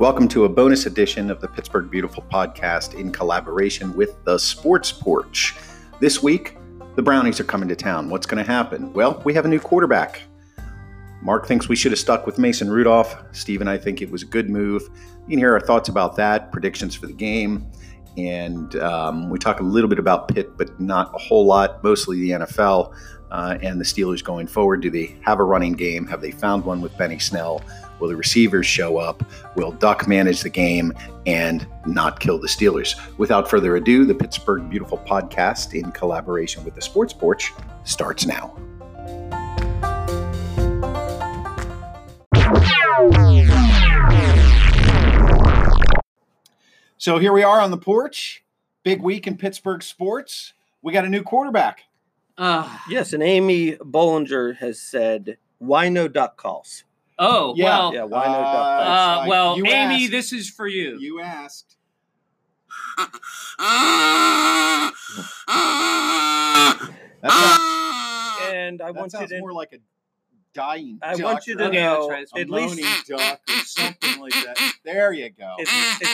Welcome to a bonus edition of the Pittsburgh Beautiful podcast in collaboration with the Sports Porch. This week, the Brownies are coming to town. What's going to happen? Well, we have a new quarterback. Mark thinks we should have stuck with Mason Rudolph. Steve and I think it was a good move. You can hear our thoughts about that, predictions for the game, and um, we talk a little bit about Pitt, but not a whole lot, mostly the NFL uh, and the Steelers going forward. Do they have a running game? Have they found one with Benny Snell? Will the receivers show up? Will Duck manage the game and not kill the Steelers? Without further ado, the Pittsburgh Beautiful podcast in collaboration with the Sports Porch starts now. So here we are on the porch. Big week in Pittsburgh sports. We got a new quarterback. Uh, Yes, and Amy Bollinger has said, "Why no duck calls?" Oh, Yeah. well, Yeah, why no duck calls? uh, I- well, Amy, asked. this is for you. You asked. That sounds, and I want you sounds to. more like a dying I duck want you to or Okay, know let's try this a at least moaning duck or something like that. There you go. at, at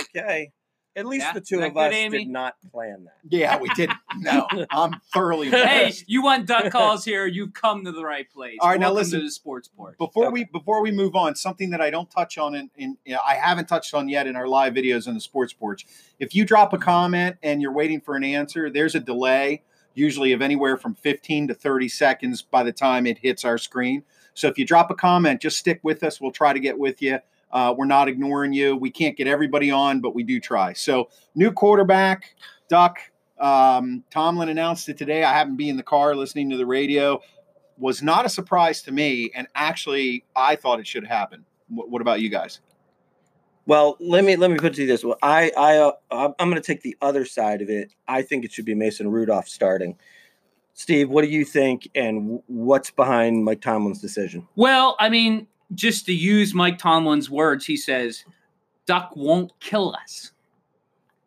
least okay. At least Yeah, the two of good, us Amy? did not plan that. Yeah, we did. No, I'm thoroughly. hey, you want duck calls here? You've come to the right place. All right, now listen. to the sports port. Before we before we move on, something that I don't touch on in, in you know, I haven't touched on yet in our live videos on the sports porch. If you drop a comment and you're waiting for an answer, there's a delay, usually of anywhere from 15 to 30 seconds by the time it hits our screen. So if you drop a comment, just stick with us. We'll try to get with you. Uh, we're not ignoring you. We can't get everybody on, but we do try. So new quarterback, Duck. Um, Tomlin announced it today. I happened to be in the car listening to the radio was not a surprise to me, and actually, I thought it should happen. What, what about you guys? Well, let me let me put it to you this way. I I uh, I'm going to take the other side of it. I think it should be Mason Rudolph starting. Steve, what do you think, and what's behind Mike Tomlin's decision? Well, I mean, just to use Mike Tomlin's words, he says, "Duck won't kill us."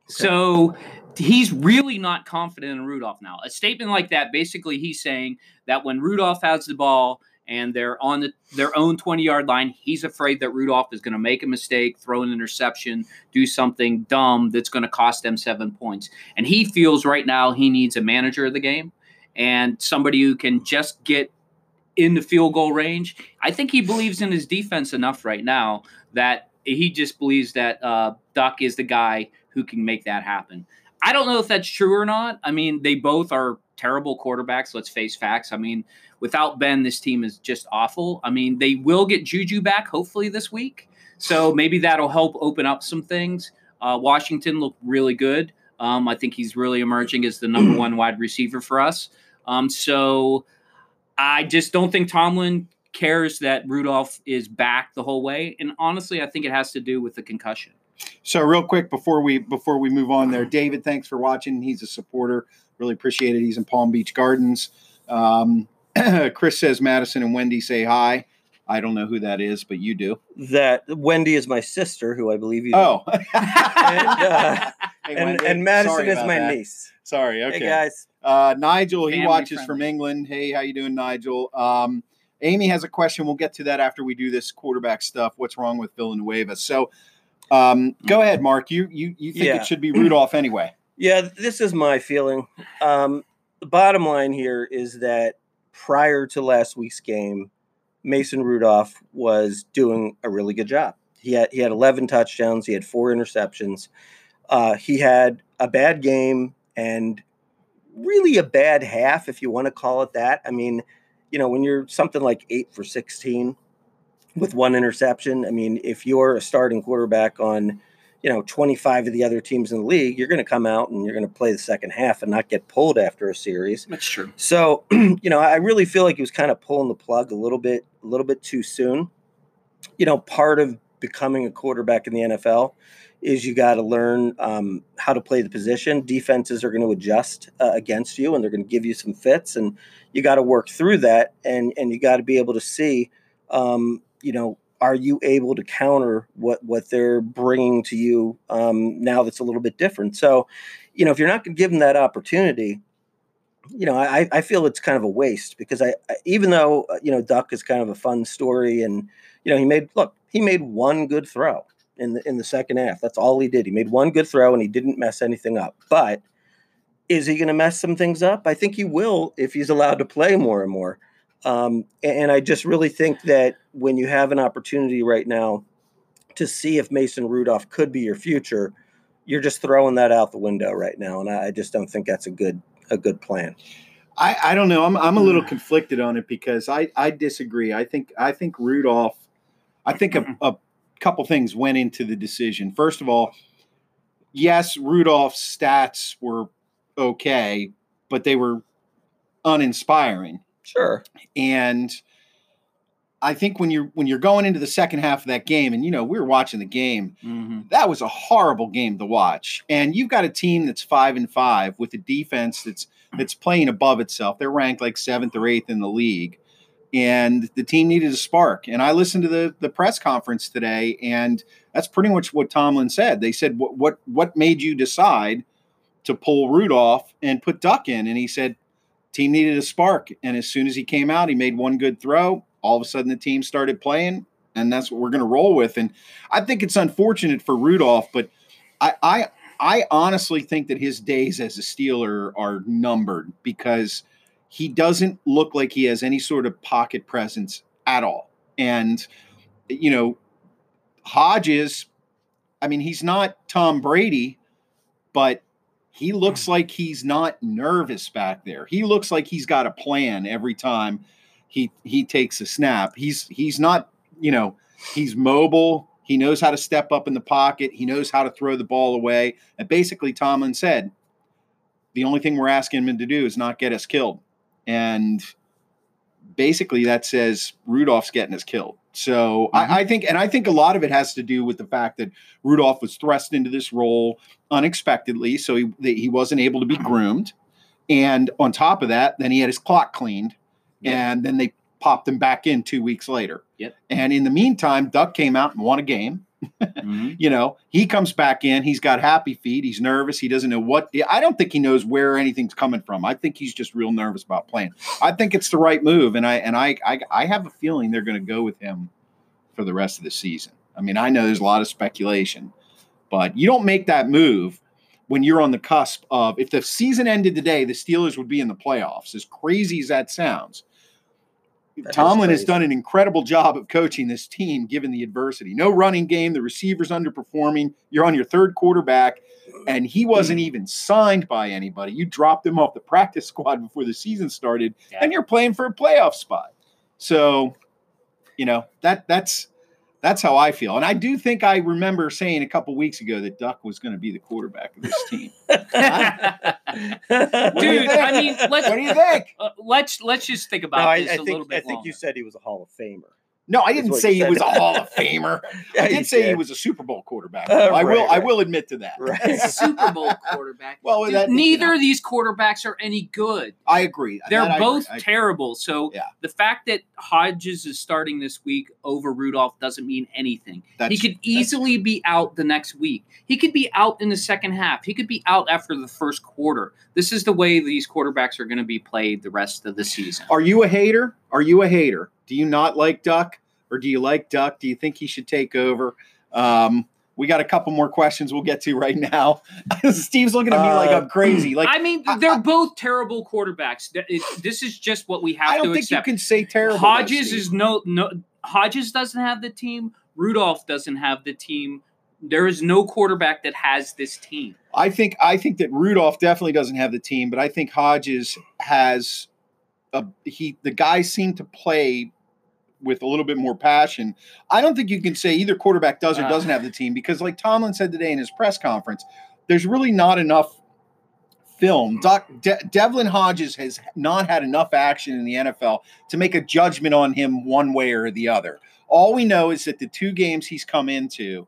So he's really not confident in Rudolph now. A statement like that, basically, he's saying that when Rudolph has the ball and they're on the, their own 20 yard line, he's afraid that Rudolph is going to make a mistake, throw an interception, do something dumb that's going to cost them seven points. And he feels right now he needs a manager of the game and somebody who can just get in the field goal range. I think he believes in his defense enough right now that he just believes that uh, Duck is the guy who can make that happen. I don't know if that's true or not. I mean, they both are terrible quarterbacks. Let's face facts. I mean, without Ben, this team is just awful. I mean, they will get Juju back hopefully this week. So maybe that'll help open up some things. Uh, Washington looked really good. Um, I think he's really emerging as the number one wide receiver for us. Um, so I just don't think Tomlin cares that Rudolph is back the whole way. And honestly, I think it has to do with the concussion. So, real quick before we before we move on, there, David, thanks for watching. He's a supporter. Really appreciate it. He's in Palm Beach Gardens. Um, Chris says Madison and Wendy say hi. I don't know who that is, but you do. That Wendy is my sister, who I believe you. Oh, and, uh, Hey, and, Wendy. and Madison Sorry is my that. niece. Sorry. Okay. Hey guys, Uh, Nigel, he Family watches friendly. from England. Hey, how you doing, Nigel? Um, Amy has a question. We'll get to that after we do this quarterback stuff. What's wrong with Villanueva? So, um, go ahead, Mark. You you you think Yeah. it should be Rudolph anyway? yeah, this is my feeling. Um, the bottom line here is that prior to last week's game, Mason Rudolph was doing a really good job. He had he had 11 touchdowns. He had four interceptions. Uh, he had a bad game and really a bad half, if you want to call it that. I mean, you know, when you're something like eight for 16 with one interception, I mean, if you're a starting quarterback on, you know, 25 of the other teams in the league, you're going to come out and you're going to play the second half and not get pulled after a series. That's true. So, you know, I really feel like he was kind of pulling the plug a little bit, a little bit too soon. You know, part of becoming a quarterback in the NFL is you got to learn um, how to play the position. Defenses are going to adjust uh, against you, and they're going to give you some fits, and you got to work through that, and and you got to be able to see, um, you know, are you able to counter what what they're bringing to you um, now that's a little bit different? So, you know, if you're not going to give them that opportunity, you know, I, I feel it's kind of a waste because I, I even though uh, you know Duck is kind of a fun story and you know, he made look, he made one good throw in the in the second half. That's all he did. He made one good throw and he didn't mess anything up. But is he going to mess some things up? I think he will if he's allowed to play more and more. Um, and I just really think that when you have an opportunity right now to see if Mason Rudolph could be your future, you're just throwing that out the window right now. And I, I just don't think that's a good a good plan. I, I don't know. I'm I'm a little conflicted on it because I, I disagree. I think I think Rudolph. I think a, a couple things went into the decision. First of all, yes, Rudolph's stats were okay, but they were uninspiring. Sure. And I think when you're when you're going into the second half of that game, and you know we were watching the game, Mm-hmm. that was a horrible game to watch. And you've got a team that's five and five with a defense that's that's playing above itself. They're ranked like seventh or eighth in the league, and the team needed a spark. And I listened to the the press conference today, and that's pretty much what Tomlin said. They said, "What what what made you decide to pull Rudolph and put Duck in?" And he said, "Team needed a spark." And as soon as he came out, he made one good throw. All of a sudden, the team started playing, and that's what we're going to roll with. And I think it's unfortunate for Rudolph, but I, I I honestly think that his days as a Steeler are numbered because he doesn't look like he has any sort of pocket presence at all. And you know, Hodges, I mean, he's not Tom Brady, but he looks hmm. like he's not nervous back there. He looks like he's got a plan every time he he takes a snap. He's he's not, you know, he's mobile. He knows how to step up in the pocket. He knows how to throw the ball away. And basically, Tomlin said, the only thing we're asking him to do is not get us killed. And basically, that says Rudolph's getting us killed. So Mhm. I, I think, and I think a lot of it has to do with the fact that Rudolph was thrust into this role unexpectedly, so he that he wasn't able to be groomed. And on top of that, then he had his clock cleaned, and then they popped him back in two weeks later. Yep. And in the meantime, Duck came out and won a game. Mm-hmm. You know, he comes back in. He's got happy feet. He's nervous. He doesn't know what. I don't think he knows where anything's coming from. I think he's just real nervous about playing. I think it's the right move, and I and I I, I have a feeling they're going to go with him for the rest of the season. I mean, I know there's a lot of speculation, but you don't make that move when you're on the cusp of. If the season ended today, the Steelers would be in the playoffs. As crazy as that sounds. That Tomlin has done an incredible job of coaching this team given the adversity. No running game, the receivers underperforming. You're on your third quarterback, and he wasn't even signed by anybody. You dropped him off the practice squad before the season started, Yeah. and you're playing for a playoff spot. So, you know, that that's that's how I feel. And I do think I remember saying a couple weeks ago that Duck was going to be the quarterback of this team. Dude, I mean, let's what do you think? uh, let's let's just think about No, this I a think little bit I think you said he was a Hall of Famer. No, I didn't say he was a Hall of Famer. I did you say he was a Super Bowl quarterback. Uh, I will. right, I will admit to that. Right. Super Bowl quarterback. Well, Dude, that- neither you know, of these quarterbacks are any good. I agree. They're That both agree. terrible. So Yeah. the fact that Hodges is starting this week over Rudolph doesn't mean anything. he could that's- easily be out the next week. He could be out in the second half. He could be out after the first quarter. This is the way these quarterbacks are going to be played the rest of the season. Are you a hater? Are you a hater? Do you not like Duck, or do you like Duck? Do you think he should take over? Um, we got a couple more questions we'll get to right now. Steve's looking at me like Uh, I'm crazy. Like I mean, they're I- both terrible quarterbacks. This is just what we have I don't to think accept. you can say terrible. Hodges Steve. is no no. Hodges doesn't have the team. Rudolph doesn't have the team. There is no quarterback that has this team. I think I think that Rudolph definitely doesn't have the team, but I think Hodges has a he the guy seemed to play with a little bit more passion. I don't think you can say either quarterback does or Uh. doesn't have the team because like Tomlin said today in his press conference, there's really not enough film. Doc De- Devlin Hodges has not had enough action in the NFL to make a judgment on him one way or the other. All we know is that the two games he's come into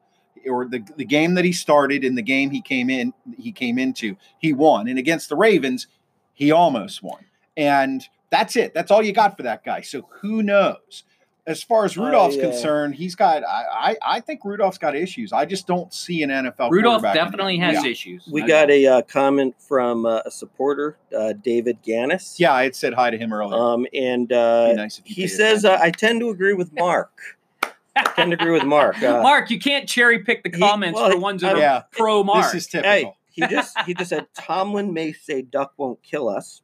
or the, the game that he started and the game he came in he came into he won and against the ravens he almost won and that's it that's all you got for that guy so who knows as far as rudolph's I, uh, concerned he's got I, I i think rudolph's got issues i just don't see an nfl Rudolph definitely has yeah. issues. We I got know. a uh, comment from uh, a supporter, uh, David Gannis. yeah i had said hi to him earlier Um, and uh, nice he says, uh, I tend to agree with Mark. I tend to agree with Mark. Uh, Mark, you can't cherry pick the He- comments well, for ones that are Yeah. pro Mark. This is typical. Hey, he just he just said Tomlin may say Duck won't kill us,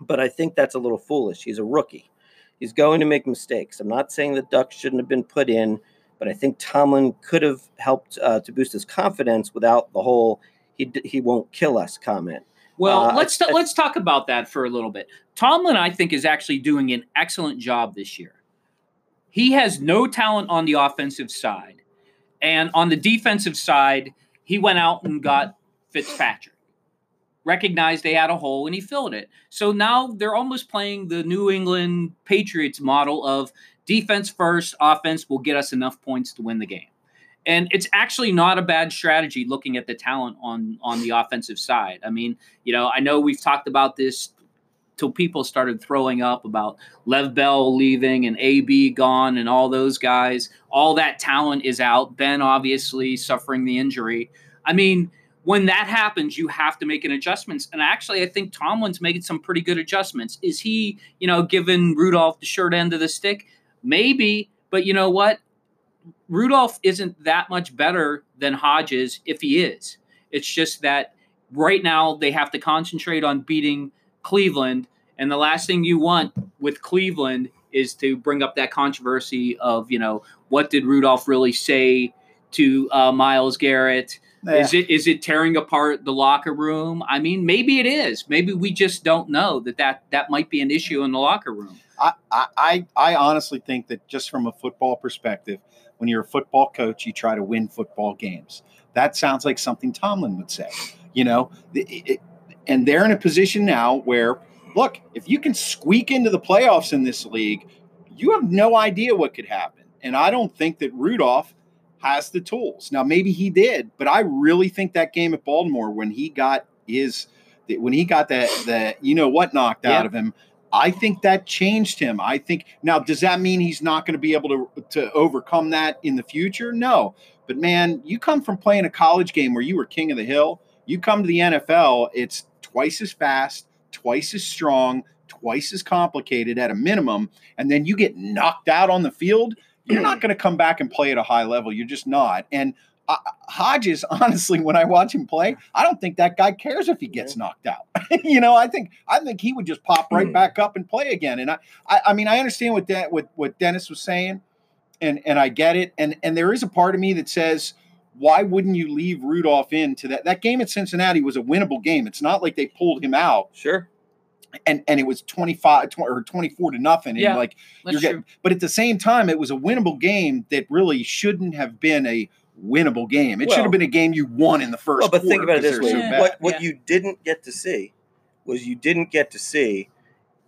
but I think that's a little foolish. He's a rookie. He's going to make mistakes. I'm not saying that Duck shouldn't have been put in, but I think Tomlin could have helped uh, to boost his confidence without the whole he d- he won't kill us comment. Well, Uh, let's let's talk about that for a little bit. Tomlin, I think, is actually doing an excellent job this year. He has no talent on the offensive side, and on the defensive side, he went out and got Fitzpatrick. Recognized they had a hole and he filled it. So now they're almost playing the New England Patriots model of defense first, offense will get us enough points to win the game. And it's actually not a bad strategy looking at the talent on on the offensive side. I mean, you know, I know we've talked about this till people started throwing up about Lev Bell leaving and AB gone and all those guys. All that talent is out. Ben obviously suffering the injury. I mean, when that happens, you have to make an adjustments. And actually, I think Tomlin's making some pretty good adjustments. Is he, you know, giving Rudolph the short end of the stick? Maybe, but you know what? Rudolph isn't that much better than Hodges if he is. It's just that right now they have to concentrate on beating Cleveland. And the last thing you want with Cleveland is to bring up that controversy of, you know, what did Rudolph really say to uh, Myles Garrett? Is it is it tearing apart the locker room? I mean, maybe it is. Maybe we just don't know that that, that might be an issue in the locker room. I, I, I I honestly think that just from a football perspective, when you're a football coach, you try to win football games. That sounds like something Tomlin would say. You know, The- it- and they're in a position now where, look, if you can squeak into the playoffs in this league, you have no idea what could happen. And I don't think that Rudolph has the tools. Now, maybe he did, but I really think that game at Baltimore when he got his when he got that that you know what knocked out of him, I think that changed him. I think now does that mean he's not going to be able to to overcome that in the future? No. But man, you come from playing a college game where you were king of the hill. You come to the NFL, it's twice as fast, twice as strong, twice as complicated at a minimum, and then you get knocked out on the field. You're not going to come back and play at a high level. You're just not. And uh, Hodges, honestly, when I watch him play, I don't think that guy cares if he gets knocked out. you know, I think I think he would just pop right back up and play again. And I, I, I mean, I understand what that what what Dennis was saying, and and I get it. And and there is a part of me that says, why wouldn't you leave Rudolph in to that? That game at Cincinnati was a winnable game. It's not like they pulled him out Sure. And and it was 25 tw- or 24 to nothing. And Yeah, like you're true. getting, but at the same time, it was a winnable game that really shouldn't have been a winnable game. It should have been a game you won in the first. Well, but think about it this 'cause way: they're so Yeah. what what Yeah. you didn't get to see was you didn't get to see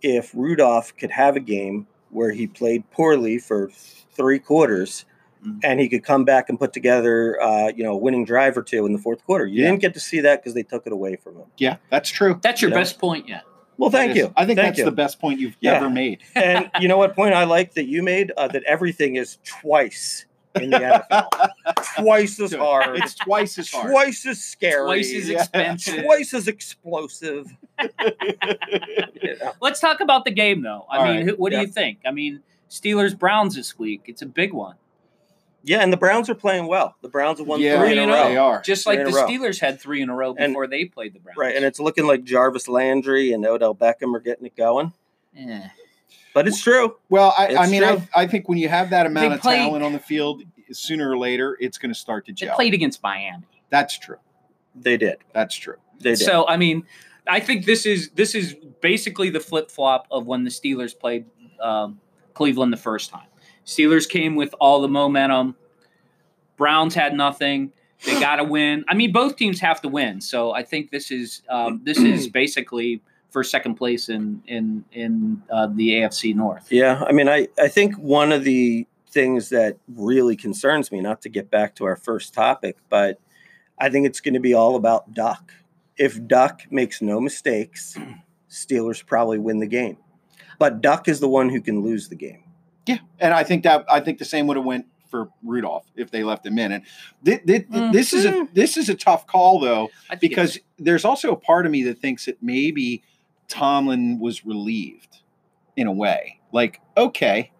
if Rudolph could have a game where he played poorly for three quarters. Mhm. And he could come back and put together, uh, you know, a winning drive or two in the fourth quarter. You Yeah. didn't get to see that because they took it away from him. Yeah, that's true. That's your you know? best point yet. Well, thank That is- you. I think Thank that's you. the best point you've Yeah. ever made. and you know what point I like that you made? Uh, that everything is twice in the NFL, twice as hard, It's twice as hard. twice as scary, Twice as Yeah. expensive. twice as explosive. You know? Let's talk about the game, though. I All mean, right. who- what do Yeah. you think? I mean, Steelers Browns this week. It's a big one. Yeah, and the Browns are playing well. The Browns have won yeah, three Three in in a a row. They are. Just Three like the. Steelers had three in a row And- before they played the Browns. Right, and it's looking like Jarvis Landry and Odell Beckham are getting it going. Yeah. But it's true. Well, I, I mean, I, true. I think when you have that amount They of played- talent on the field, sooner or later, it's going to start to They played against Miami. That's true. They did. That's true. They did. So I mean, I think this is this is basically the flip flop of when the Steelers played um, Cleveland the first time. Steelers came with all the momentum. Browns had nothing. They got to win. I mean, both teams have to win. So I think this is um, this is basically for second place in in in uh, the AFC North. Yeah, I mean, I, I think one of the things that really concerns me, not to get back to our first topic, but I think it's going to be all about Duck. If Duck makes no mistakes, Steelers probably win the game. But Duck is the one who can lose the game. Yeah, and I think that I think the same would have went for Rudolph if they left him in. And thi- thi- this is a this is a tough call though because there's also a part of me that thinks that maybe Tomlin was relieved in a way. Like, okay,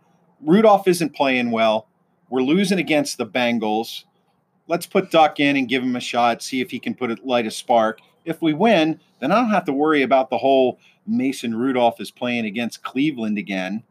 Rudolph isn't playing well. We're losing against the Bengals. Let's put Duck in and give him a shot, see if he can put a light a spark. If we win, then I don't have to worry about the whole Mason Rudolph is playing against Cleveland again.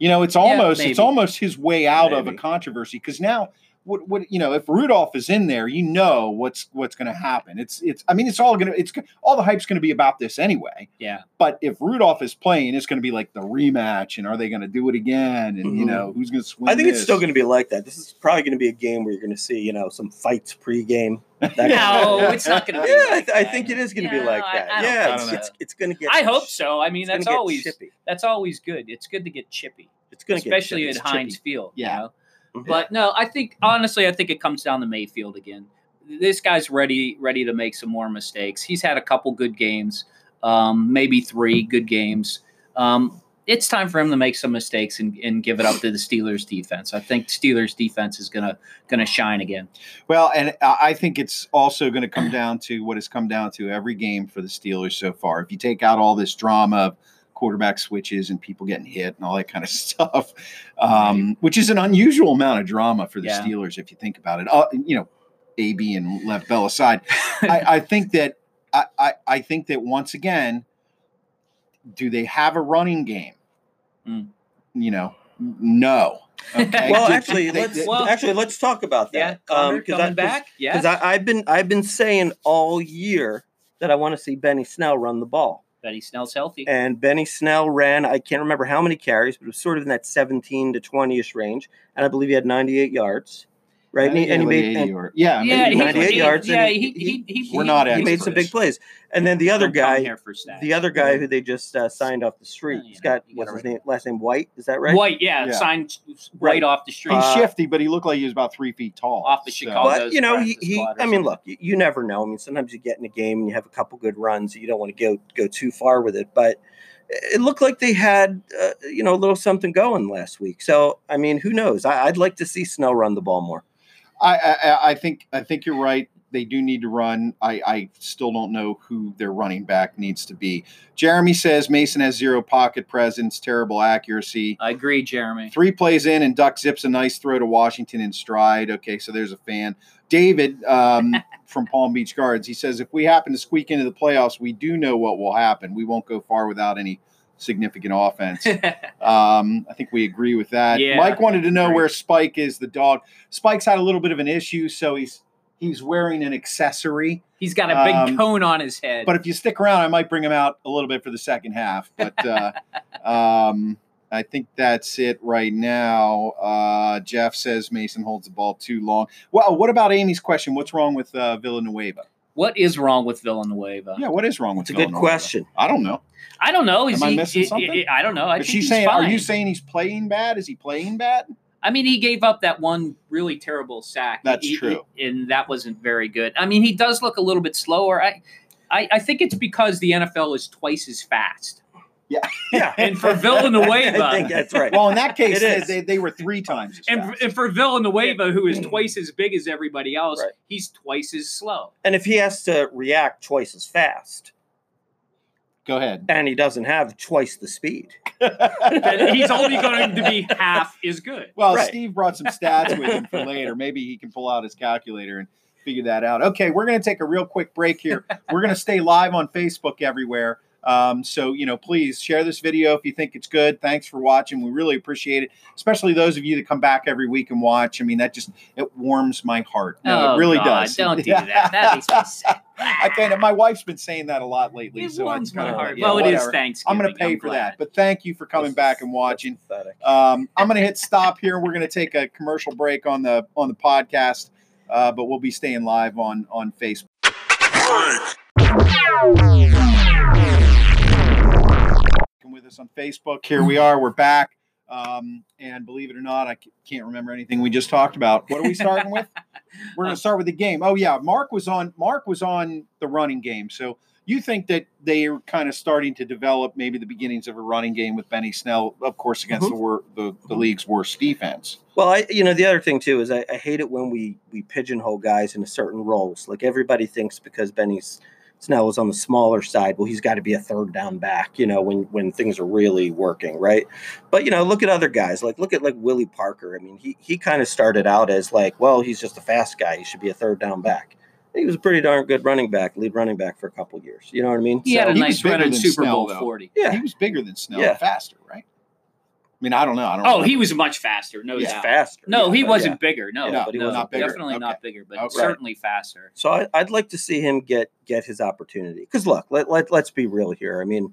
You know, it's almost it's almost his way out of a controversy because now what what you know if Rudolph is in there, you know what's what's going to happen. It's it's I mean it's all going to it's all the hype's going to be about this anyway. Yeah. But if Rudolph is playing, it's going to be like the rematch, and are they going to do it again? And you Mhm. know who's going to swing? I think it's still going to be like that. This is probably going to be a game where you're going to see, you know, some fights pregame. That kind of No, it's not going to Yeah, be. I, like th- I think it is going to Yeah, be like I- that. I don't yeah, it's, it's, it's going to get. I hope so. I mean, that's always chippy. that's always good. It's good to get chippy, It's going to especially get at. Heinz Field. Yeah. You know? Mhm. But no, I think honestly, I think it comes down to Mayfield again. This guy's ready, ready to make some more mistakes. He's had a couple good games, um, maybe three good games. Um, it's time for him to make some mistakes and, and give it up to the Steelers defense. I think Steelers defense is gonna gonna shine again. Well, and I I think it's also going to come down to what has come down to every game for the Steelers so far. If you take out all this drama of quarterback switches and people getting hit and all that kind of stuff, um, which is an unusual amount of drama for the Yeah. Steelers if you think about it. Uh, you know, AB and Left Bell aside, I, I think that I, I, I think that once again, do they have a running game? Mm. You know, no. Okay. Well, actually, they- let's they- Well- actually let's talk about that. Connor Um, 'cause coming I- back. Yeah, because I've been I've been saying all year that I want to see Benny Snell run the ball. Benny Snell's healthy. And Benny Snell ran, I can't remember how many carries, but it was sort of in that 17 to 20 ish range. And I believe he had 98 yards, right? And he, and he like made, and or- yeah, yeah, he, 98 he- yards and Yeah, he- he, he- he, he, We're not he made some big plays. And then the other Don't guy, here for the other guy who they just uh, signed off the street, Yeah, he's you got, know, you what's gotta his name, last name White? Is that right? White, yeah, Yeah. signed Right. right off the street. He's Uh, shifty, but he looked like he was about three feet tall. Off the so- Chicago. But you know, he, he I mean, look, you, you never know. I mean, sometimes you get in a game and you have a couple good runs. You don't want to go go too far with it, but it looked like they had uh, you know a little something going last week. So I mean, who knows? I, I'd like to see Snell run the ball more. I, I I think I think you're right. They do need to run. I, I still don't know who their running back needs to be. Jeremy says Mason has zero pocket presence, terrible accuracy. I agree, Jeremy. Three plays in, and Duck zips a nice throw to Washington in stride. Okay, so there's a fan. David um, from Palm Beach Gardens. He says if we happen to squeak into the playoffs, we do know what will happen. We won't go far without any significant offense. Um, I think we agree with that. Yeah, Mike wanted to know agree. where Spike is, the dog. Spike's had a little bit of an issue, so he's he's wearing an accessory. He's got a big Um, cone on his head. But if you stick around, I might bring him out a little bit for the second half. But uh, um, I think that's it right now. Uh, Jeff says Mason holds the ball too long. Well, what about Amy's question? What's wrong with uh, Villanueva? what is wrong with Villanueva? Yeah, what is wrong with It's a good question. I don't know. I don't know. Is Am I he? missing i- i- something? I don't know. I Is think she he's saying? Are you saying he's playing bad? Is he playing bad? I mean, he gave up that one really terrible sack. That's He- he- true. and that wasn't very good. I mean, he does look a little bit slower. I, I, I think it's because the NFL is twice as fast. Yeah, yeah. And for Villanueva- I think that's right. Well, in that case, they, they, they were three times as And, fast. and for Villanueva, who is twice as big as everybody else, Right. he's twice as slow. and if he has to react twice as fast, Go ahead. and he doesn't have twice the speed, he's only going to be half as good. Well, Right. Steve brought some stats with him for later. Maybe he can pull out his calculator and figure that out. Okay, we're going to take a real quick break here. we're going to stay live on Facebook everywhere. Um, so, you know, please share this video if you think it's good. Thanks for watching. We really appreciate it, especially those of you that come back every week and watch. I mean, that just it warms my heart. No, oh, it really God, does. Don't do that. That makes me sick. I can't. My wife's been saying that a lot lately. It so I warms just my kinda- heart. yeah, well, it is whatever. Thanksgiving. I'm going to pay for glad. that. But thank you for coming back and watching. pathetic. Um, I'm going to hit stop here. We're going to take a commercial break on the on the podcast, uh, but we'll be staying live on on Facebook. With us on Facebook, here we are. We're back, um, and believe it or not, I can't remember anything we just talked about. What are we starting with? We're going to start with the game. Oh yeah, Mark was on. Mark was on the running game. So you think that they are kind of starting to develop maybe the beginnings of a running game with Benny Snell, of course, against the, wor- the the league's worst defense. Well, I you know the other thing too is I, I hate it when we we pigeonhole guys into certain roles. Like everybody thinks because Benny's Snell is on the smaller side. Well, he's got to be a third down back, you know, when when things are really working, right? But you know, look at other guys. Like look at like Willie Parker. I mean, he he kind of started out as like, well, he's just a fast guy. He should be a third down back. He was a pretty darn good running back, lead running back for a couple years. You know what I mean? He had a he nice was run bigger in than Super Snell, Bowl though. 40. Yeah. He was bigger than Snell, Yeah. and faster, right? I mean, I don't know. I don't. Oh, know. he was much faster. No he's doubt. faster. No, yeah, he wasn't yeah. bigger. No, Yeah, but he no, was not bigger. definitely Okay. not bigger, but Okay. certainly faster. So I, I'd like to see him get get his opportunity. Because look, let, let let's be real here. I mean,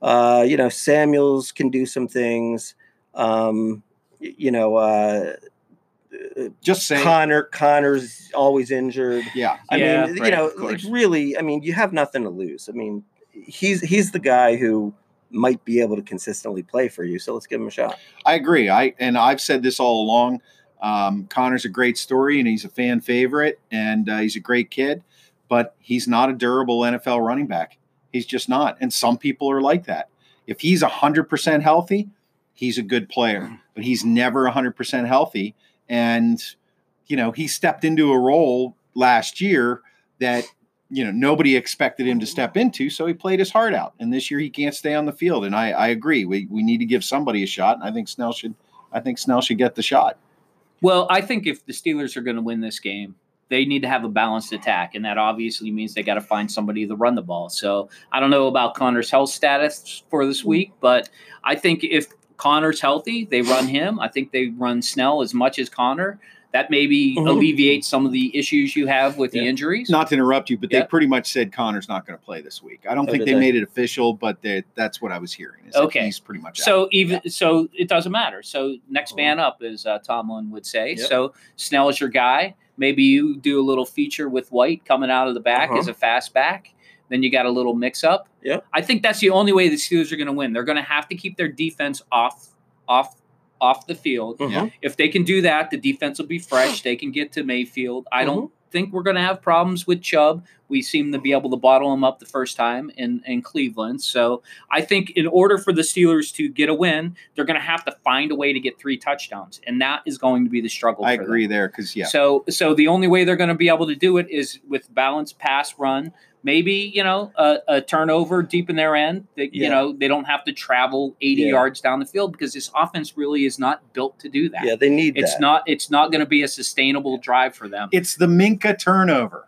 uh, you know, Samuels can do some things. Um, you know, uh, just saying. Connor Connor's always injured. yeah, I Yeah, mean, you know, like really, I mean, you have nothing to lose. I mean, he's he's the guy who might be able to consistently play for you. So let's give him a shot. I agree. I and I've said this all along. Um, Connor's a great story, and he's a fan favorite, and uh, he's a great kid. But he's not a durable NFL running back. He's just not. And some people are like that. If he's hundred percent healthy, he's a good player. But he's never hundred percent healthy, and you know he stepped into a role last year that you know nobody expected him to oh, step into so he played his heart out. And this year he can't stay on the field. And i, I agree. We, we need to give somebody a shot. And i think snell should i think snell should get the shot. Well, I think if the Steelers are going to win this game, they need to have a balanced attack, and that obviously means they got to find somebody to run the ball. So I don't know about Connor's health status for this mm-hmm. week, but I think if Connor's healthy, they run him. I think they run Snell as much as Connor. That maybe Mhm. alleviates some of the issues you have with the injuries. not to interrupt you but they pretty much said connor's not going to play this week i don't Oh, think they, they? made it official but they, that's what i was hearing is Okay. he's pretty much out. So even so, it doesn't matter. So next man up, as uh, Tomlin would say. Yep. So Snell is your guy. Maybe you do a little feature with White coming out of the back Uh-huh. as a fast back. Then you got a little mix up. Yep. I think that's the only way the Steelers are going to win. They're going to have to keep their defense off, off, off the field. Mhm. If they can do that, the defense will be fresh. They can get to Mayfield. I don't think we're going to have problems with Chubb. We seem to be able to bottle him up the first time in, in Cleveland. So I think in order for the Steelers to get a win, they're going to have to find a way to get three touchdowns, and that is going to be the struggle. i for agree Them. there because yeah So so the only way they're going to be able to do it is with balanced pass run. Maybe you know a, a turnover deep in their end. That you know they don't have to travel eighty Yeah. yards down the field because this offense really is not built to do that. Yeah, they need It's that. not. It's not going to be a sustainable drive for them. it's the Minkah turnover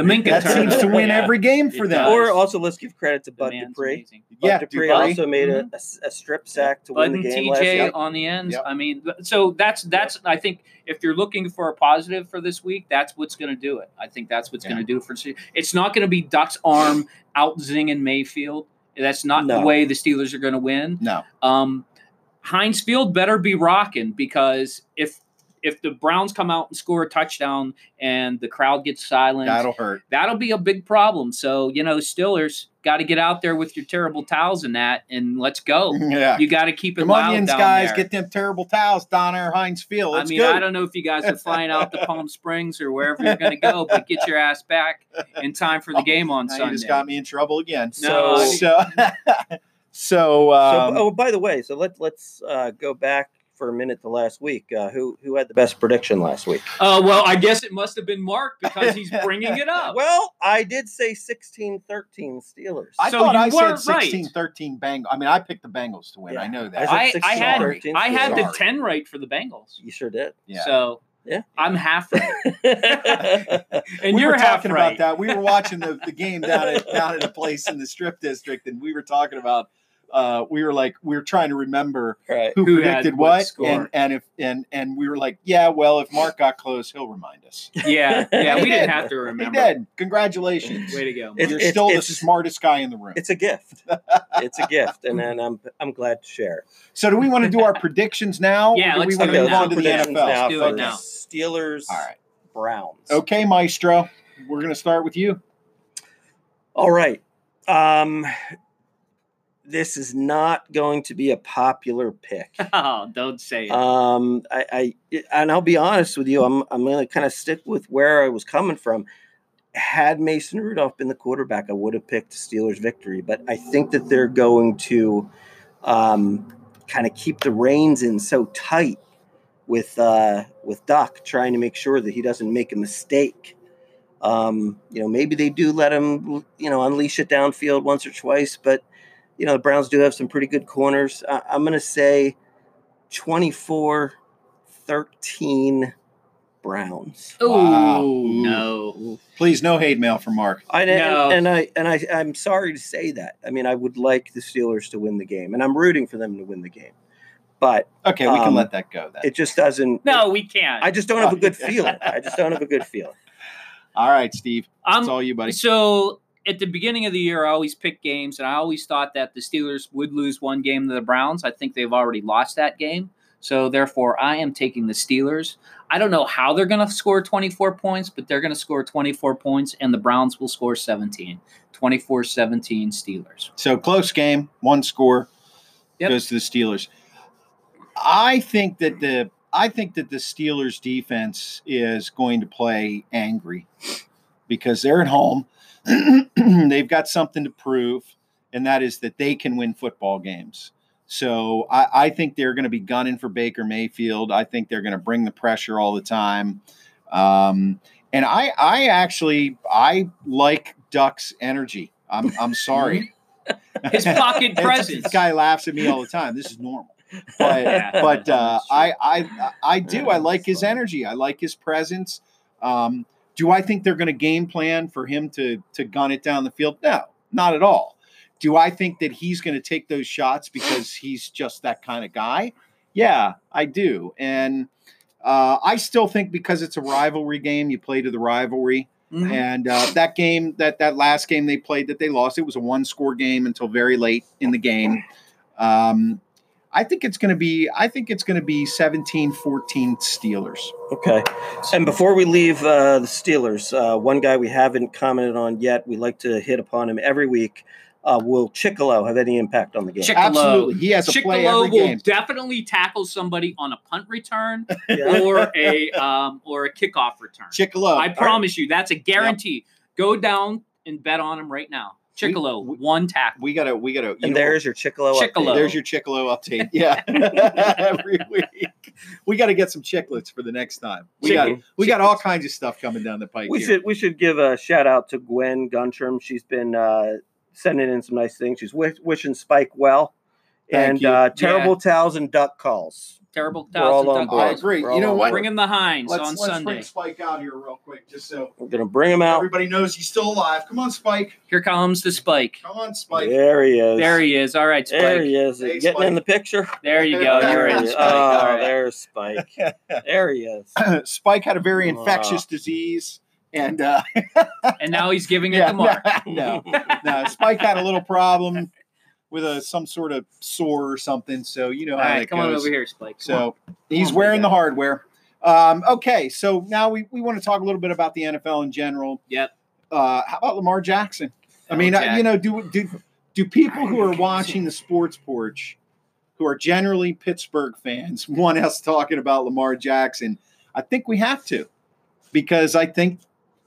The Minkah that seems to win yeah. every game for them. Or also, let's give credit to Bud Dupree. Bud Yeah, Dupree Dupree. also made a, a, a strip sack to Bud win the and game last TJ year. on the ends. Yep. I mean, so that's that's. I think if you're looking for a positive for this week, that's what's going to do it. I think that's what's Yeah. going to do it for. It's not going to be Duck's arm out zinging Mayfield. That's not No. the way the Steelers are going to win. no Um, Heinz Field better be rocking because if if the Browns come out and score a touchdown and the crowd gets silent, that'll hurt that'll be a big problem. So, you know, Steelers got to get out there with your terrible towels and that, and let's go. yeah You got to keep it Come loud onions, down guys, there. get them terrible towels down there, Heinz Field. I Let's mean, go. I don't know if you guys are flying out to Palm Springs or wherever you're going to go, but get your ass back in time for the game on Now Sunday. you just got me in trouble again. No, I- so, so, So, um, oh, by the way, so let let's uh, go back for a minute to last week. Uh, who who had the best prediction last week? Uh, well, I guess it must have been Mark because he's bringing it up. Well, I did say 16-13 Steelers. I so thought you I were said right. 16 13 Bengals. I mean, I picked the Bengals to win. Yeah. I know that. said I, I had I had the ten right for the Bengals, you sure did. yeah. so Yeah. I'm half right, and we you're were half talking right. about that. We were watching the, the game down at down at a place in the Strip District, and we were talking about. Uh, we were like, we were trying to remember right. who, Who predicted what what, and and if and and we were like, yeah, well, if Mark got close, he'll remind us. Yeah, yeah, we didn't have to He remember. did. Congratulations. Way to go. It's- You're it's- still it's- the smartest guy in the room. It's a gift. It's a gift, and, and I'm I'm glad to share. So, do we want to do our predictions now? Yeah, or do we let's want to move on to the NFL? now do it now. Steelers. All right. Browns. Okay, Maestro. We're going to start with you. All right. Um, this is not going to be a popular pick. Oh, don't say it. Um, I, I and I'll be honest with you, I'm I'm gonna kind of stick with where I was coming from. Had Mason Rudolph been the quarterback, I would have picked Steelers victory, but I think that they're going to um, kind of keep the reins in so tight with uh, with Duck, trying to make sure that he doesn't make a mistake Um, you know, maybe they do let him, you know, unleash it downfield once or twice, but you know, the Browns do have some pretty good corners. I, I'm going to say 24 13 Browns. Oh Wow. no! Please, no hate mail from Mark. I, No. and, and I and I I'm sorry to say that. I mean, I would like the Steelers to win the game, and I'm rooting for them to win the game. But Okay, we can Um, let that go then. it just doesn't. No, we can't. I just don't have a good feeling. I just don't have a good feeling. all right, Steve. I'm It's all you, buddy. So at the beginning of the year, I always pick games, and I always thought that the Steelers would lose one game to the Browns. I think they've already lost that game. So therefore, I am taking the Steelers. I don't know how they're going to score 24 points, but they're going to score 24 points, and the Browns will score 17. 24 17 Steelers. So close game, one score Yep. goes to the Steelers. I think that the I think that the Steelers defense is going to play angry because they're at home. They've got something to prove, and that is that they can win football games. So I, I think they're going to be gunning for Baker Mayfield. I think they're going to bring the pressure all the time. Um, and I, I actually, I like Duck's energy. I'm, I'm sorry. His pocket presence. This guy laughs at me all the time. This is normal. But Yeah. but uh, I I I do. I like his energy. I like his presence. Um, do I think they're going to game plan for him to to gun it down the field? No, not at all. Do I think that he's going to take those shots because he's just that kind of guy? Yeah, I do. And uh, I still think because it's a rivalry game, you play to the rivalry. Mhm. And uh, that game, that that last game they played that they lost, it was a one score game until very late in the game. Um, I think it's going to be. I think it's going to be 17-14 Steelers. Okay. And before we leave uh, the Steelers, uh, one guy we haven't commented on yet, we like to hit upon him every week. Uh, will Chickillo have any impact on the game? Chick- Absolutely, he has to play Chickillo every will game. definitely tackle somebody on a punt return Yeah. or a um, or a kickoff return. Chickillo. I promise you, that's a guarantee. Go down and bet on him right now. Chickillo, we- one tackle. We gotta. We gotta. you And know, there's your Chickillo. update. Chickillo. There's your Chickillo update. Yeah, every week we got to get some chicklets for the next time. We got Chicken. we got all kinds of stuff coming down the pike. We here. should we should give a shout out to Gwen Guntram. She's been uh, sending in some nice things. She's wish, wishing Spike well, Thank and you. uh, terrible towels and duck calls. Terrible We're all thousand on duck board. I calls. agree. We're You know what? board. Bring him the Heinz Let's on let's Sunday. bring Spike out here real quick, just so We're gonna bring him out. everybody knows he's still alive. Come on, Spike. Here comes the spike. Come on, Spike. There he is. There he is. All right, Spike. There he is. Hey, Getting Spike. in the picture. There you go. There You're in. he is. Spike. Oh, All right. there's Spike. There he is. Spike had a very Wow. infectious disease, and uh, And now he's giving it yeah, to Mark. no, no, Spike had a little problem with a some sort of sore or something. So you know All how right, that come on over here, Spike. Come So on. he's wearing the hardware. Um, okay, so now we, we want to talk a little bit about the NFL in general. Yep. Uh, how about Lamar Jackson? I mean, uh, you know, do do do people who are watching the sports porch, who are generally Pittsburgh fans, want us talking about Lamar Jackson? I think we have to, because I think,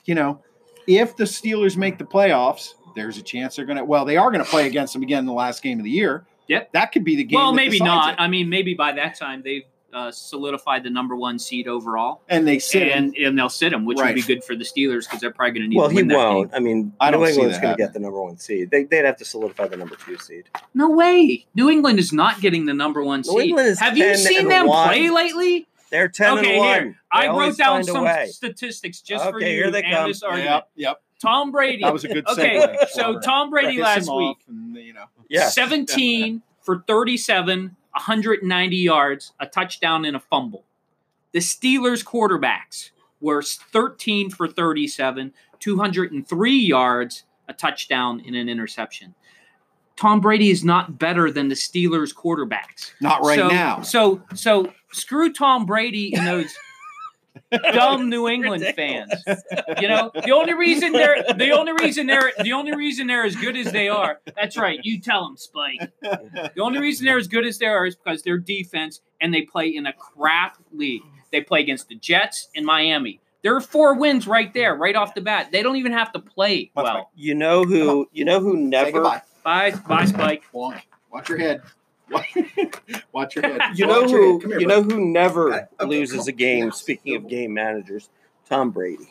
you know, if the Steelers make the playoffs, there's a chance they're going to. Well, they are going to play against them again in the last game of the year. Yep. That could be the game. well, that maybe not. it. I mean, maybe by that time they've uh, solidified the number one seed overall, And they sit. in- and, and they'll sit him, which Right. would be good for the Steelers because they're probably going to need Well, to he that won't. game. I mean, I don't New see England's going to get the number one seed. They, they'd have to solidify the number two seed. No way. New England is not getting the number one New seed. England is Have you seen them one. play lately? They're ten okay, and one. here. I wrote down some statistics just for you here they and come. this argument. Yep, yep. Tom Brady. That was a good okay, segue. so Tom Brady last week, and, you know. Yeah. 17 for 37, 190 yards, a touchdown, and a fumble. The Steelers quarterbacks were 13 for 37, 203 yards, a touchdown, and an interception. Tom Brady is not better than the Steelers quarterbacks. Not right so, now. So so screw Tom Brady and those dumb New England fans. You know, the only reason they're the only reason they're the only reason they're as good as they are. That's right. You tell them, Spike. The only reason they're as good as they are is because their defense and they play in a crap league. They play against the Jets in Miami. There are four wins right there, right off the bat. They don't even have to play well. You know who? You know who never? Bye, bye, Spike. Watch, watch your head. Watch your head. You know Watch your who? head. Come here, You bud. know who never Okay, okay, loses a game. Yes. Speaking of game managers, Tom Brady.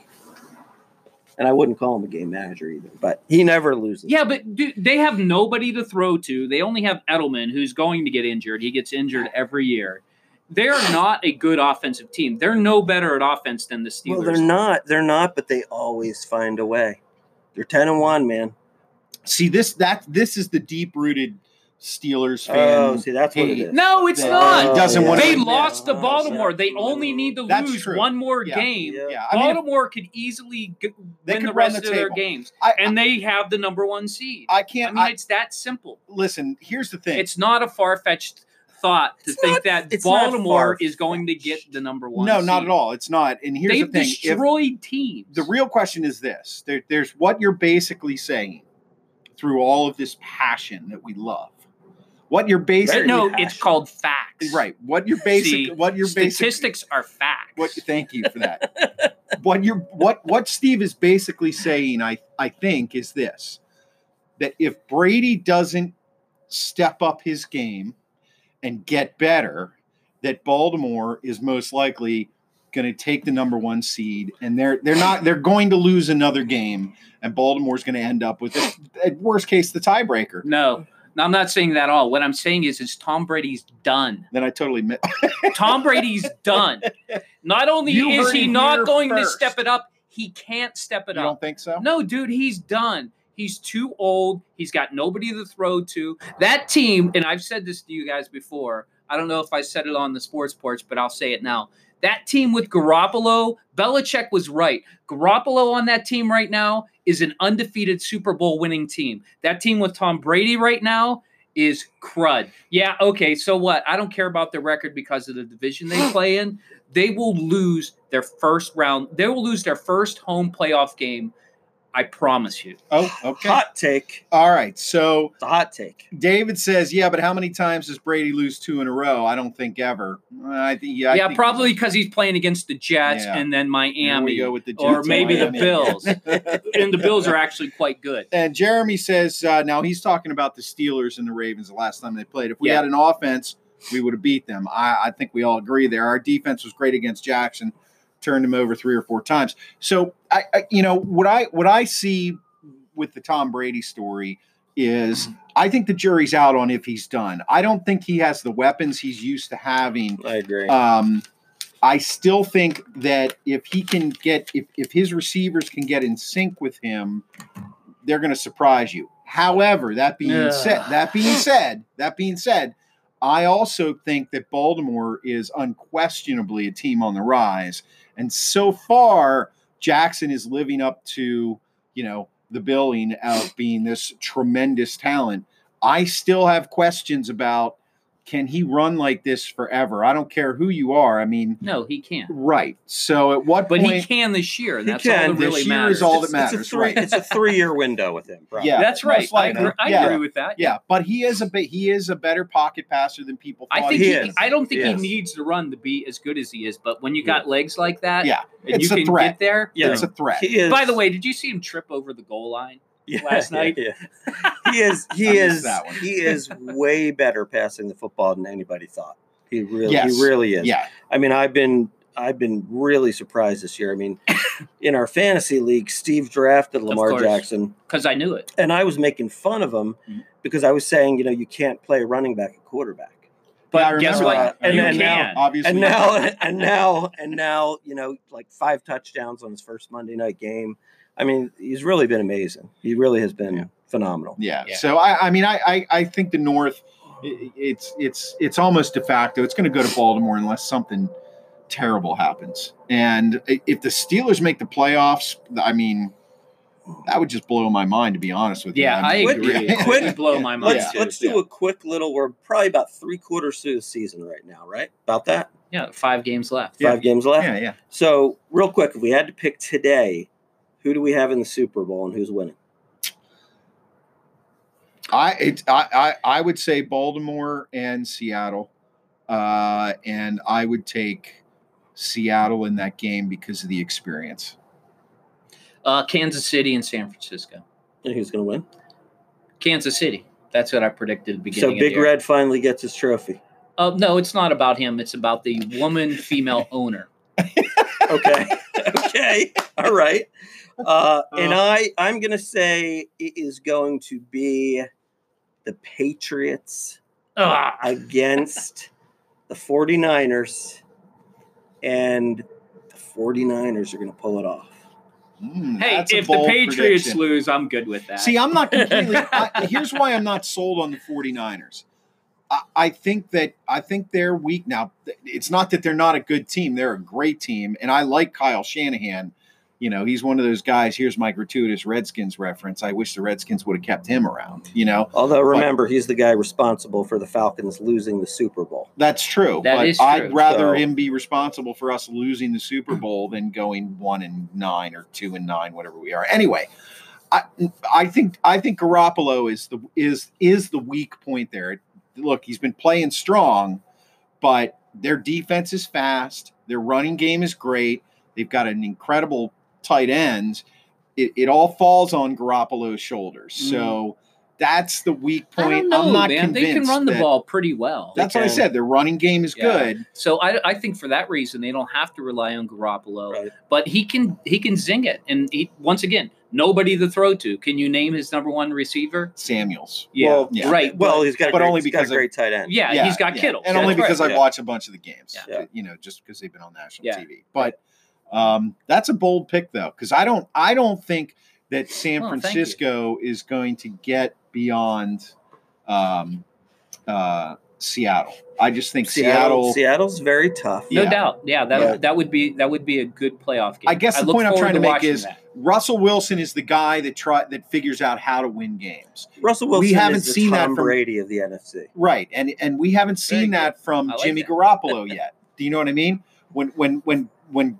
and I wouldn't call him a game manager either. But he never loses. Yeah, but dude, they have nobody to throw to. They only have Edelman, who's going to get injured. He gets injured every year. They're not a good offensive team. They're no better at offense than the Steelers. well, they're not. They're not, but they always find a way. They're ten and one, man. See this that this is the deep rooted Steelers oh, fan. Oh, see, that's what it hate. is. No, it's that not. he doesn't want They to. lost to Yeah. Baltimore. They only need to That's lose true. one more Yeah. game. Yeah. Yeah, I mean, Baltimore could easily g- They win could the rest the of their games, I, and they have the number one seed. I I can't. I mean, I, it's that simple. listen. Here's the thing. It's not a far fetched thought to It's think not- that Baltimore is going to get the number one. no, not at all. It's not. And here's They've the thing. If- destroyed teams. the real question is this: there, there's what you're basically saying through all of this passion that we love. What you're basically no, it's called facts. right. What you're basic. See, what you're basic. Statistics are facts. What? Thank you for that. what you're what what Steve is basically saying, I I think, is this: that if Brady doesn't step up his game and get better, that Baltimore is most likely going to take the number one seed, and they're they're not they're going to lose another game, and Baltimore's going to end up with at worst case the tiebreaker. No, no, I'm not saying that at all. What I'm saying is, is Tom Brady's done. Then I totally mi- Tom Brady's done. Not only You is he not going to step it up, he can't step it you up. You don't think so? No, dude, he's done. He's too old. He's got nobody to throw to. That team, and I've said this to you guys before. I don't know if I said it on the sports porch, but I'll say it now. That team with Garoppolo, Belichick was right. Garoppolo on that team right now is an undefeated Super Bowl winning team. That team with Tom Brady right now is crud. Yeah, okay, so what? I don't care about their record because of the division they play in. They will lose their first round. They will lose their first home playoff game. I promise you. Oh, okay. hot take. All right. So It's a hot take. David says, "Yeah, but how many times does Brady lose two in a row? I don't think ever. I think yeah, I yeah, think- probably because he's playing against the Jets Yeah. and then Miami, go with the or maybe the Bills. and the Bills are actually quite good. And Jeremy says, uh, now he's talking about the Steelers and the Ravens the last time they played. If we Yeah. had an offense, we would have beat them. I, I think we all agree there. Our defense was great against Jackson, turned him over three or four times. So I, I you know, what I what I see with the Tom Brady story is I think the jury's out on if he's done. I don't think he has the weapons he's used to having I agree. um, I still think that if he can get if, if his receivers can get in sync with him, they're going to surprise you. However, that being Ugh. said, that being said, that being said, I also think that Baltimore is unquestionably a team on the rise, and so far Jackson is living up to you know the billing of being this tremendous talent. I still have questions about can he run like this forever? I don't care who you are. I mean, No, he can't. right. So at what But point? he can this year. and He That's can. all that This really year matters. is all that It's- matters, It's a three. right. It's a three-year window with him. Probably. Yeah. That's right. I, agree, I Yeah. agree with that. yeah, but he is a bit. He is a better pocket passer than people. I think He he, is. I don't think He he needs to run to be as good as he is. But when you got legs like that, Yeah, and it's you a can threat. get there. Yeah. it's a threat. He is. By the way, did you see him trip over the goal line? Yeah, last night. yeah. he is. He is. that one. He is way better passing the football than anybody thought. He really. Yes. He really is. Yeah, I mean, I've been I've been really surprised this year. I mean, in our fantasy league, Steve drafted Lamar course. Jackson, Because I knew it. and I was making fun of him Mhm. because I was saying, you know, you can't play running back at quarterback. But Yeah, I guess remember what? that. And- you and now- obviously. And now, and now, and now, you know, like five touchdowns on his first Monday night game. I mean, he's really been amazing. He really has been Yeah. phenomenal. Yeah. Yeah. So I, I mean, I, I, I think the North, i- it's, it's, it's almost de facto. It's going to go to Baltimore unless something terrible happens. And if the Steelers make the playoffs, I mean, that would just blow my mind. To be honest with you. Yeah, I mean, agree. Quick- It quick- would blow my mind Let's too. let's do a quick little. We're probably about three quarters through the season right now, right? About that. Yeah, five games left. Yeah. Five games left. Yeah, yeah. So, real quick, if we had to pick today, who do we have in the Super Bowl and who's winning? I, it, I, I, I would say Baltimore and Seattle, uh, and I would take Seattle in that game because of the experience. Uh, Kansas City and San Francisco. And who's going to win? Kansas City. That's what I predicted at the So. Big of the year. Red finally gets his trophy. Uh, no, it's not about him. It's about the woman female owner. Okay. okay. All right. Uh, and Uh. I, I'm going to say it is going to be the Patriots Ugh. against the 49ers. And the 49ers are going to pull it off. Mm, Hey, if the Patriots prediction. lose, I'm good with that. See, I'm not completely. I, here's why I'm not sold on the 49ers. I, I think that I think they're weak now. It's not that they're not a good team; they're a great team, and I like Kyle Shanahan. You know, he's one of those guys. Here's my gratuitous Redskins reference. I wish the Redskins would have kept him around. You know, Although, remember, he's the guy responsible for the Falcons losing the Super Bowl. that's true. That but is true. I'd rather So- him be responsible for us losing the Super Bowl than going one and nine or two and nine, whatever we are. Anyway, I I think I think Garoppolo is the is is the weak point there. Look, he's been playing strong, but their defense is fast. Their running game is great. They've got an incredible tight ends, It, it all falls on Garoppolo's shoulders. Mm. So that's the weak I point. don't know, I'm not man. convinced. They can run the ball pretty well. That's what I said. Their running game is Yeah. good. So I, I think for that reason they don't have to rely on Garoppolo, Right. but he can he can zing it. And he, once again, nobody to throw to. Can you name his number one receiver? Samuels. Yeah, Well, Yeah. right. Well, he's got a but great, only he's got a because of- great tight end. yeah, he's got yeah. Kittle, and only because right. I yeah. watch a bunch of the games. Yeah. You know, just because they've been on national Yeah. TV. But um, that's a bold pick, though, because I don't, I don't think that San Oh. Francisco is going to get beyond um, uh, Seattle. I just think Seattle. Seattle, Seattle's very tough. no Yeah. doubt. Yeah, that Yeah. that would be that would be a good playoff game. I guess the look point I'm trying to make is that. Russell Wilson is the guy that try that figures out how to win games. Russell Wilson We haven't is the seen that Tom from- Brady of the NFC. Right, and and we haven't seen good. that from like Jimmy that. Garoppolo yet. Do you know what I mean? When when when when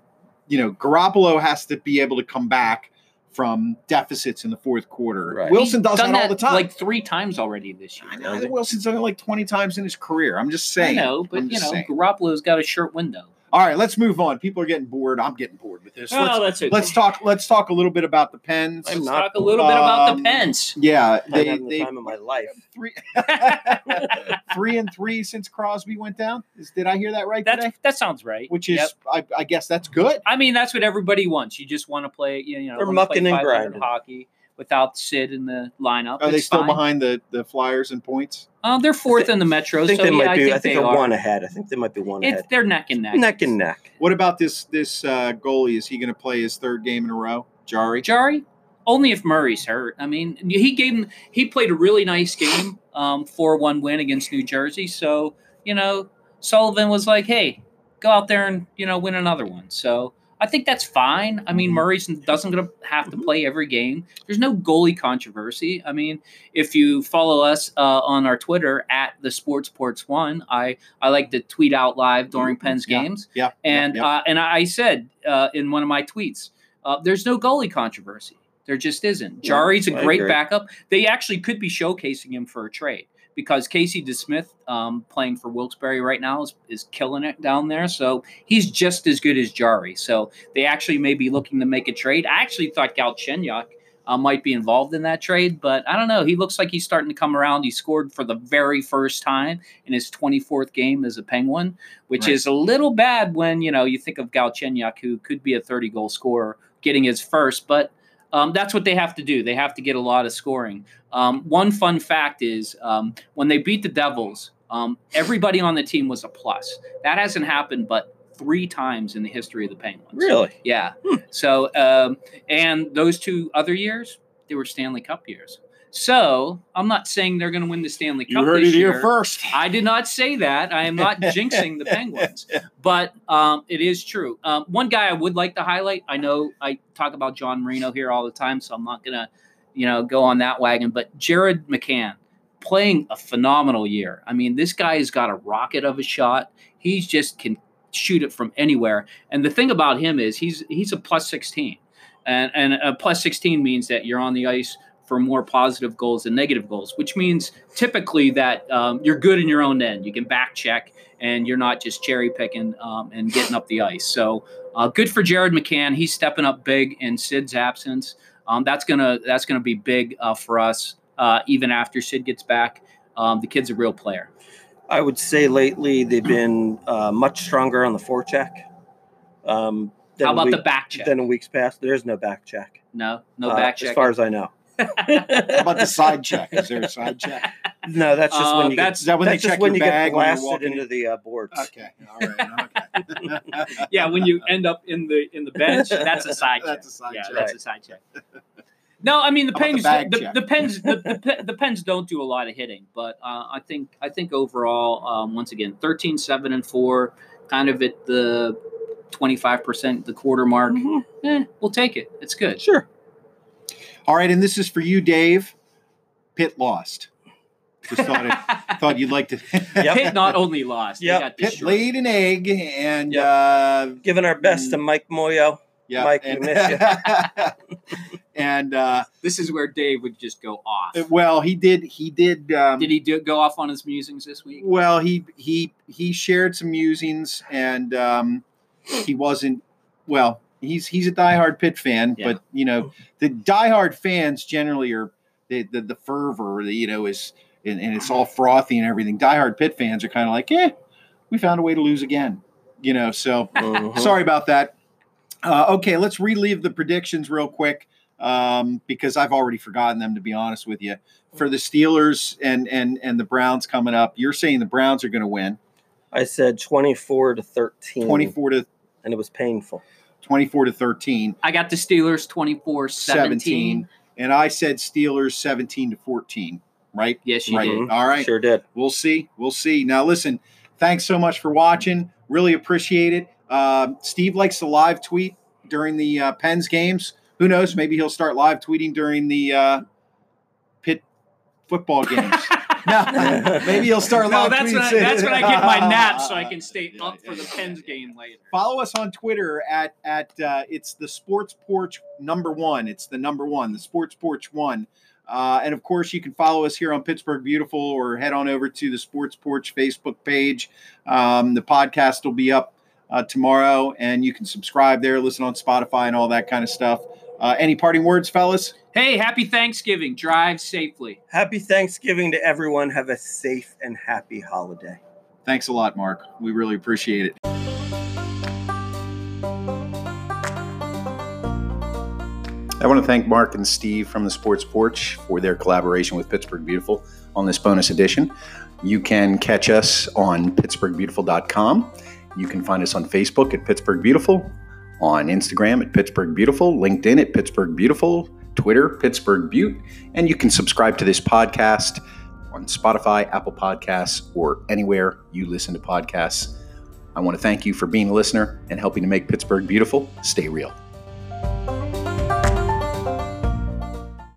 you know Garoppolo has to be able to come back from deficits in the fourth quarter. Right. Wilson does done that all the time. like three times already this year. I know that Wilson's done it like twenty times in his career. I'm just saying. I know, but I'm you know, saying. Garoppolo's got a short window. All right, let's move on. People are getting bored. I'm getting bored with this. Oh, let's, that's it. let's talk. Let's talk a little bit about the Pens. Let's not talk a little bit about Um, the Pens. Yeah, I'm they having the they time of my life. three three and three since Crosby went down. Is, did I hear that right That's today? that sounds right. Which is, Yep. I, I guess that's good. I mean, that's what everybody wants. You just want to play, you know, They're mucking and grinding. hockey without Sid in the lineup. Are they still fine. behind the the Flyers in points? Uh, they're fourth in the Metro. I think so they yeah, might I be. think I think they they're are. one ahead. I think they might be one It's, ahead. they're neck and neck. Neck and neck. What about this this uh, goalie? Is he going to play his third game in a row? Jarry. Jarry, only if Murray's hurt. I mean, he gave him. He played a really nice game, um, four one win against New Jersey. So you know, Sullivan was like, "Hey, go out there and you know win another one." So I think that's fine. I mean, Mhm. Murray's doesn't gonna have to Mhm. play every game. There's no goalie controversy. I mean, if you follow us uh, on our Twitter at the Sports Porch One, I I like to tweet out live during Pens Yeah. games. Yeah. And yeah, yeah. Uh, and I said uh, in one of my tweets, uh, there's no goalie controversy. There just isn't. Jarry's a great backup. They actually could be showcasing him for a trade because Casey DeSmith, um, playing for Wilkes-Barre right now, is, is killing it down there. So he's just as good as Jarry. So they actually may be looking to make a trade. I actually thought Galchenyuk uh, might be involved in that trade, but I don't know. He looks like he's starting to come around. He scored for the very first time in his 24th game as a Penguin, which Right. is a little bad when you know you think of Galchenyuk, who could be a 30 goal scorer, getting his first. But um, that's what they have to do. They have to get a lot of scoring. Um, one fun fact is um, when they beat the Devils, um, everybody on the team was a plus. That hasn't happened but three times in the history of the Penguins. Really? Yeah. So, um, and those two other years, they were Stanley Cup years. So, I'm not saying they're going to win the Stanley Cup this year. here first. I did not say that. I am not jinxing the Penguins, but um, it is true. Um, one guy I would like to highlight. I know I talk about John Marino here all the time, so I'm not gonna, you know, go on that wagon. But Jared McCann playing a phenomenal year. I mean, this guy has got a rocket of a shot. He's just can shoot it from anywhere. And the thing about him is he's he's a plus 16, and and a plus 16 means that you're on the ice for more positive goals than negative goals, which means typically that um, you're good in your own end. You can back check and you're not just cherry picking um, and getting up the ice. So uh, good for Jared McCann. He's stepping up big in Sid's absence. Um, that's gonna that's gonna be big uh, for us uh, even after Sid gets back. Um, the kid's a real player. I would say lately they've been uh, much stronger on the forecheck. Um, How about the week- back check? than in weeks past. There is no back check. no, no uh, back as far as I know. How about the side check? Is there a side check? No, that's just Uh, when you that's- get, Is that when they that's just check when your you bag get when you're blasted walking into the uh, boards. Okay, all right, okay. yeah, when you end up in the in the bench, that's a side check. That's a side yeah, check. that's a side check. No, I mean the How about the Pens. bag The, check? the, Pens. The, the, Pe- the Pens don't do a lot of hitting, but uh, I think I think overall, um, once again, 13, 7, and four, kind of at the twenty five percent, the quarter mark. Mhm. Eh, we'll take it. It's good. Sure. All right, and this is for you, Dave. Pitt lost. Just thought it, thought you'd like to. Yep. Pitt not only lost, they Yep. Pitt destroyed. laid an egg, and Yep. uh, Giving our best to Mike Moyo. yeah, Mike, we and, miss and uh, This is where Dave would just go off. well, he did. He did. Um, Did he do, go off on his musings this week? Well, he he he shared some musings, and um, he wasn't. Well, he's he's a diehard Pitt fan, Yeah. but you know the diehard fans generally are the the, the fervor, the, you know, is and, and it's all frothy and everything. Diehard Pitt fans are kind of like, eh, we found a way to lose again, you know. So Mhm. sorry about that. Uh, okay, let's relive the predictions real quick um, because I've already forgotten them. To be honest with you, for the Steelers and and and the Browns coming up, you're saying the Browns are going to win I said 24 to 13. 24 to And it was painful. 24 to 13, I got the Steelers 24 17. 17, and I said Steelers 17 to 14. Right, Yes, you right. did. All right, Sure did. we'll see. We'll see. Now, listen, thanks so much for watching. Really appreciate it. Um Steve likes to live tweet during the uh, Pens games. Who knows? Maybe he'll start live tweeting during the uh, Pitt football games. no, maybe he'll start No, live that's when, I, that's when I get my nap so I can stay up for the Pens game later. Follow us on Twitter at at uh, it's the Sports Porch number one. It's the number one, the Sports Porch one. Uh, and of course, you can follow us here on Pittsburgh Beautiful or head on over to the Sports Porch Facebook page. Um, the podcast will be up uh, tomorrow, and you can subscribe there, listen on Spotify, and all that kind of stuff. Uh, any parting words, fellas? Hey, happy Thanksgiving. Drive safely. Happy Thanksgiving to everyone. Have a safe and happy holiday. Thanks a lot, Mark. We really appreciate it. I want to thank Mark and Steve from the Sports Porch for their collaboration with Pittsburgh Beautiful on this bonus edition. You can catch us on pittsburghbeautiful.com. You can find us on Facebook at Pittsburgh Beautiful, on Instagram at Pittsburgh Beautiful, LinkedIn at Pittsburgh Beautiful, Twitter, Pittsburgh Butte, and you can subscribe to this podcast on Spotify, Apple Podcasts, or anywhere you listen to podcasts. I want to thank you for being a listener and helping to make Pittsburgh beautiful. Stay real.